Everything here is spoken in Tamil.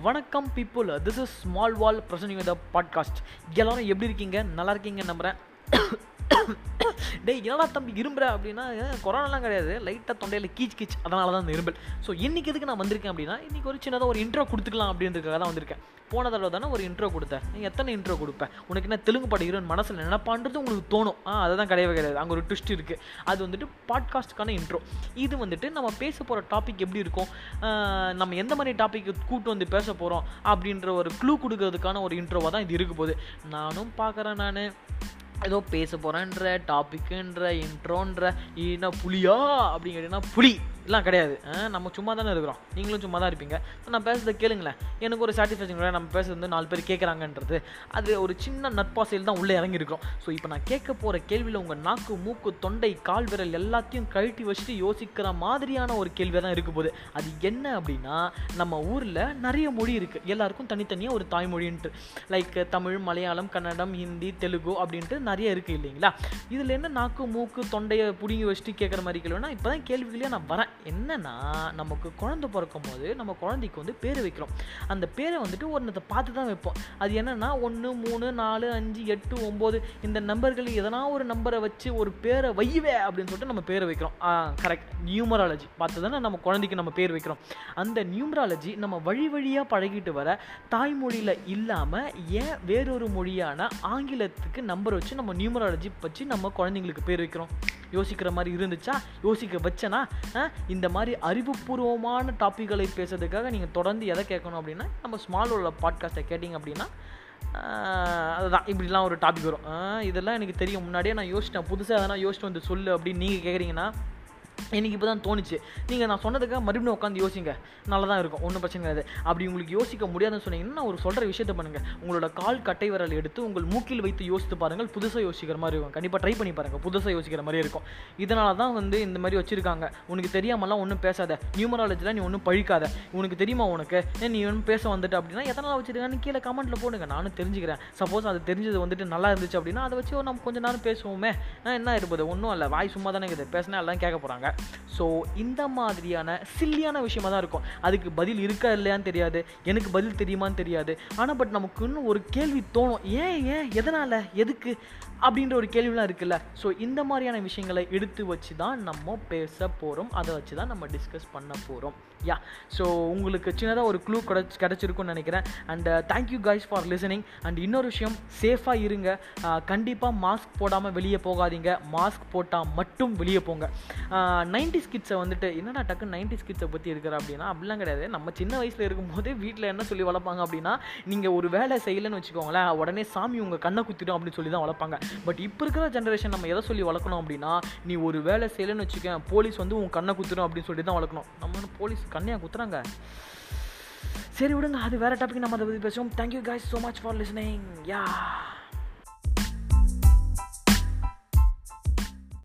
வணக்கம் people this is small wall presenting the podcast எல்லோரும் எப்படி இருக்கீங்க? நல்லா இருக்கீங்க நம்புறேன். டேய் என்னடா தம்பி இரும்புற அப்படின்னா கொரோனாலாம் கிடையாது. லைட்டாக தொண்டையில் கீச் கீச் அதனால தான் அந்த இரும்பல். ஸோ இன்றைக்கி எதுக்கு நான் வந்திருக்கேன் அப்படின்னா இன்றைக்கி ஒரு சின்னதாக ஒரு இன்ட்ரோ கொடுத்துக்கலாம் அப்படின்றதுக்காக தான் வந்திருக்கேன். போன தடவை தானே ஒரு இன்ட்ரோ கொடுத்தேன். நீ எத்தனை இன்ட்ரோ கொடுப்பேன் உனக்கு என்ன தெலுங்கு படிக்கிறோன்னு மனசில் நினைப்பான்றது உங்களுக்கு தோணும். ஆ அதுதான் கிடையவே கிடையாது. அங்கே ஒரு ட்விஸ்ட் இருக்குது அது வந்துட்டு பாட்காஸ்ட்டுக்கான இன்ட்ரோ இது வந்துட்டு நம்ம பேச போகிற டாபிக் எப்படி இருக்கும்? நம்ம எந்த மாதிரி டாபிக் கூப்பிட்டு வந்து பேச போகிறோம் அப்படின்ற ஒரு க்ளூ கொடுக்கறதுக்கான ஒரு இன்ட்ரோவாக தான் இது இருக்க போகுது. நானும் பார்க்குறேன் நான். ஏதோ பேச போகிறேன்ற டாப்பிக்குன்ற இன்ட்ரோன்ற என்ன புலியா? அப்படின்னு கேட்டிங்கன்னா புலி. எல்லாம் கிடையாது. நம்ம சும்மா தானே இருக்கிறோம். நீங்களும் சும்மா தான் இருப்பீங்க நான் பேசுறதை கேளுங்களேன். எனக்கு ஒரு சாட்டிஸ்ஃபேக்ஷன் கிடையாது நம்ம பேசுறது வந்து நாலு பேர் கேட்குறாங்கன்றது அது ஒரு சின்ன நட்பாசையில் தான் உள்ளே இறங்கியிருக்கிறோம் ஸோ இப்போ நான் கேட்க போகிற கேள்வியில் உங்கள் நாக்கு மூக்கு தொண்டை கால் விரல் எல்லாத்தையும் கழட்டி வச்சுட்டு யோசிக்கிற மாதிரியான ஒரு கேள்வியாக தான் இருக்க போகுது. அது என்ன அப்படின்னா நம்ம ஊரில் நிறைய மொழி இருக்குது எல்லாருக்கும் தனித்தனியாக ஒரு தாய்மொழின்ட்டு. லைக் தமிழ் மலையாளம் கன்னடம் ஹிந்தி தெலுங்கு அப்படின்ட்டு நிறைய இருக்குது இல்லைங்களா? இதில் என்ன நாக்கு மூக்கு தொண்டையை பிடுங்கி வச்சுட்டு கேட்குற மாதிரி கேள்வினா இப்போ தான் கேள்விகளே நான் வரேன். என்னன்னா நமக்கு குழந்தை பிறக்கும் போது நம்ம குழந்தைக்கு வந்து பேர் வைக்கிறோம். அந்த பேரை வந்துட்டு ஒன்றத்தை பார்த்து தான் வைப்போம் அது என்னன்னா ஒன்று மூணு நாலு அஞ்சு எட்டு ஒம்பது இந்த நம்பர்கள் எதனா ஒரு நம்பரை வச்சு ஒரு பேரை வைவே அப்படின்னு சொல்லிட்டு நம்ம பேரை வைக்கிறோம். கரெக்ட் நியூமராலஜி பார்த்து தானே நம்ம குழந்தைக்கு நம்ம பேர் வைக்கிறோம். அந்த நியூமராலஜி நம்ம வழி வழியாக பழகிட்டு வர தாய்மொழியில் இல்லாமல் ஏன் வேறொரு மொழியான ஆங்கிலத்துக்கு நம்பர் வச்சு நம்ம நியூமராலஜி வச்சு நம்ம குழந்தைங்களுக்கு பேர் வைக்கிறோம். யோசிக்கிற மாதிரி இருந்துச்சா? யோசிக்க வச்சனா? இந்த மாதிரி அறிவுபூர்வமான டாப்பிக்களை பேசுறதுக்காக நீங்கள் தொடர்ந்து எதை கேட்கணும் அப்படின்னா நம்ம ஸ்மால் உள்ள பாட்காஸ்ட்டை கேட்டிங்க அப்படின்னா அதுதான். இப்படிலாம் ஒரு டாபிக் வரும். இதெல்லாம் எனக்கு தெரியும். முன்னாடியே நான் யோசிச்சிட்டேன். புதுசாக எதனா யோசிச்சுட்டு வந்து சொல்லு அப்படின்னு நீங்கள் கேட்குறீங்கன்னா எனக்கு இப்போ தான் தோணுச்சு. நீங்கள் நான் சொன்னதுக்காக மறுபடியும் உட்காந்து யோசிங்க. நல்லா தான் இருக்கும். ஒன்றும் பிரச்சனை கிடையாது. அப்படி உங்களுக்கு யோசிக்க முடியாதுன்னு சொன்னீங்கன்னா நான் ஒரு சொல்கிற விஷயத்தை பண்ணுங்கள் உங்களோட கால் கட்டை விரல் எடுத்து உங்கள் மூக்கில் வைத்து யோசித்து பாருங்கள். புதுசாக யோசிக்கிற மாதிரி இருக்கும். கண்டிப்பாக ட்ரை பண்ணி பாருங்கள் புதுசாக யோசிக்கிற மாதிரி இருக்கும். இதனால தான் வந்து இந்த மாதிரி வச்சுருக்காங்க. உனக்கு தெரியாமலாம் ஒன்றும் பேசாத. நியூமராலஜியில் நீ ஒன்றும் பழிக்காத. உனக்கு தெரியுமா உனக்கு? ஏன் நீ ஒன்றும் பேச வந்துட்டு அப்படின்னா எத்தனை வச்சுருக்கான்னு கீழே கமெண்ட்டில் போடுங்க. நானும் தெரிஞ்சுக்கிறேன். சப்போஸ் அது தெரிஞ்சது வந்துட்டு நல்லா இருந்துச்சு அப்படின்னா அதை வச்சு நம்ம கொஞ்ச நேரம் பேசுவோமே. என்ன இருப்பது ஒன்றும் இல்லை. வாய் சும்மா தானே இருக்குது. பேசினா எல்லாம் கேட்க போகிறாங்க ஸோ இந்த மாதிரியான சில்லியான விஷயமா தான் இருக்கும். அதுக்கு பதில் இருக்கா இல்லையான்னு தெரியாது. எனக்கு பதில் தெரியுமான்னு தெரியாது. ஆனால் பட் நமக்கு இன்னும் ஒரு கேள்வி தோணும். ஏன் ஏன் எதனால் எதுக்கு அப்படின்ற ஒரு கேள்விலாம் இருக்குல்ல? ஸோ இந்த மாதிரியான விஷயங்களை எடுத்து வச்சு தான் நம்ம பேச போகிறோம் அதை வச்சு தான் நம்ம டிஸ்கஸ் பண்ண போகிறோம் யா ஸோ உங்களுக்கு சின்னதாக ஒரு க்ளூ கிடச்சி கிடச்சிருக்கும்னு நினைக்கிறேன். And thank you guys for listening and இன்னொரு விஷயம் சேஃபாக இருங்க. Uh, கண்டிப்பாக மாஸ்க் போடாமல் வெளியே போகாதீங்க. மாஸ்க் போட்டால் மட்டும் வெளியே போங்க. Uh, நைன்டி ஸ்கிட்ஸை வந்துட்டு என்னடா டக்கு நைன்டி ஸ்கிட்ஸை பற்றி இருக்கிற? அப்படின்னா அப்படிலாம் கிடையாது. நம்ம சின்ன வயசில் இருக்கும்போது வீட்டில் என்ன சொல்லி வளர்ப்பாங்க அப்படின்னா நீங்கள் ஒரு வேலை செய்யலைன்னு வச்சுக்கோங்களேன் உடனே சாமி உங்கள் கண்ணை குத்திடும் அப்படின்னு சொல்லி தான் வளர்ப்பாங்க. பட் இப்போ இருக்கிற ஜென்ரேஷன் நம்ம எதை சொல்லி வளர்க்கணும் அப்படின்னா நீ ஒரு வேலை செய்யலைன்னு வச்சுக்க போலீஸ் வந்து உன் கண்ணை குத்திடும் அப்படின்னு சொல்லி தான் வளர்க்கணும். நம்ம போலீஸ் கண்ணையாக குத்துறாங்க? சரி விடுங்க அது வேறு டாபிக் நம்ம அதை பற்றி பேசுவோம். Thank you guys so much for listening yeah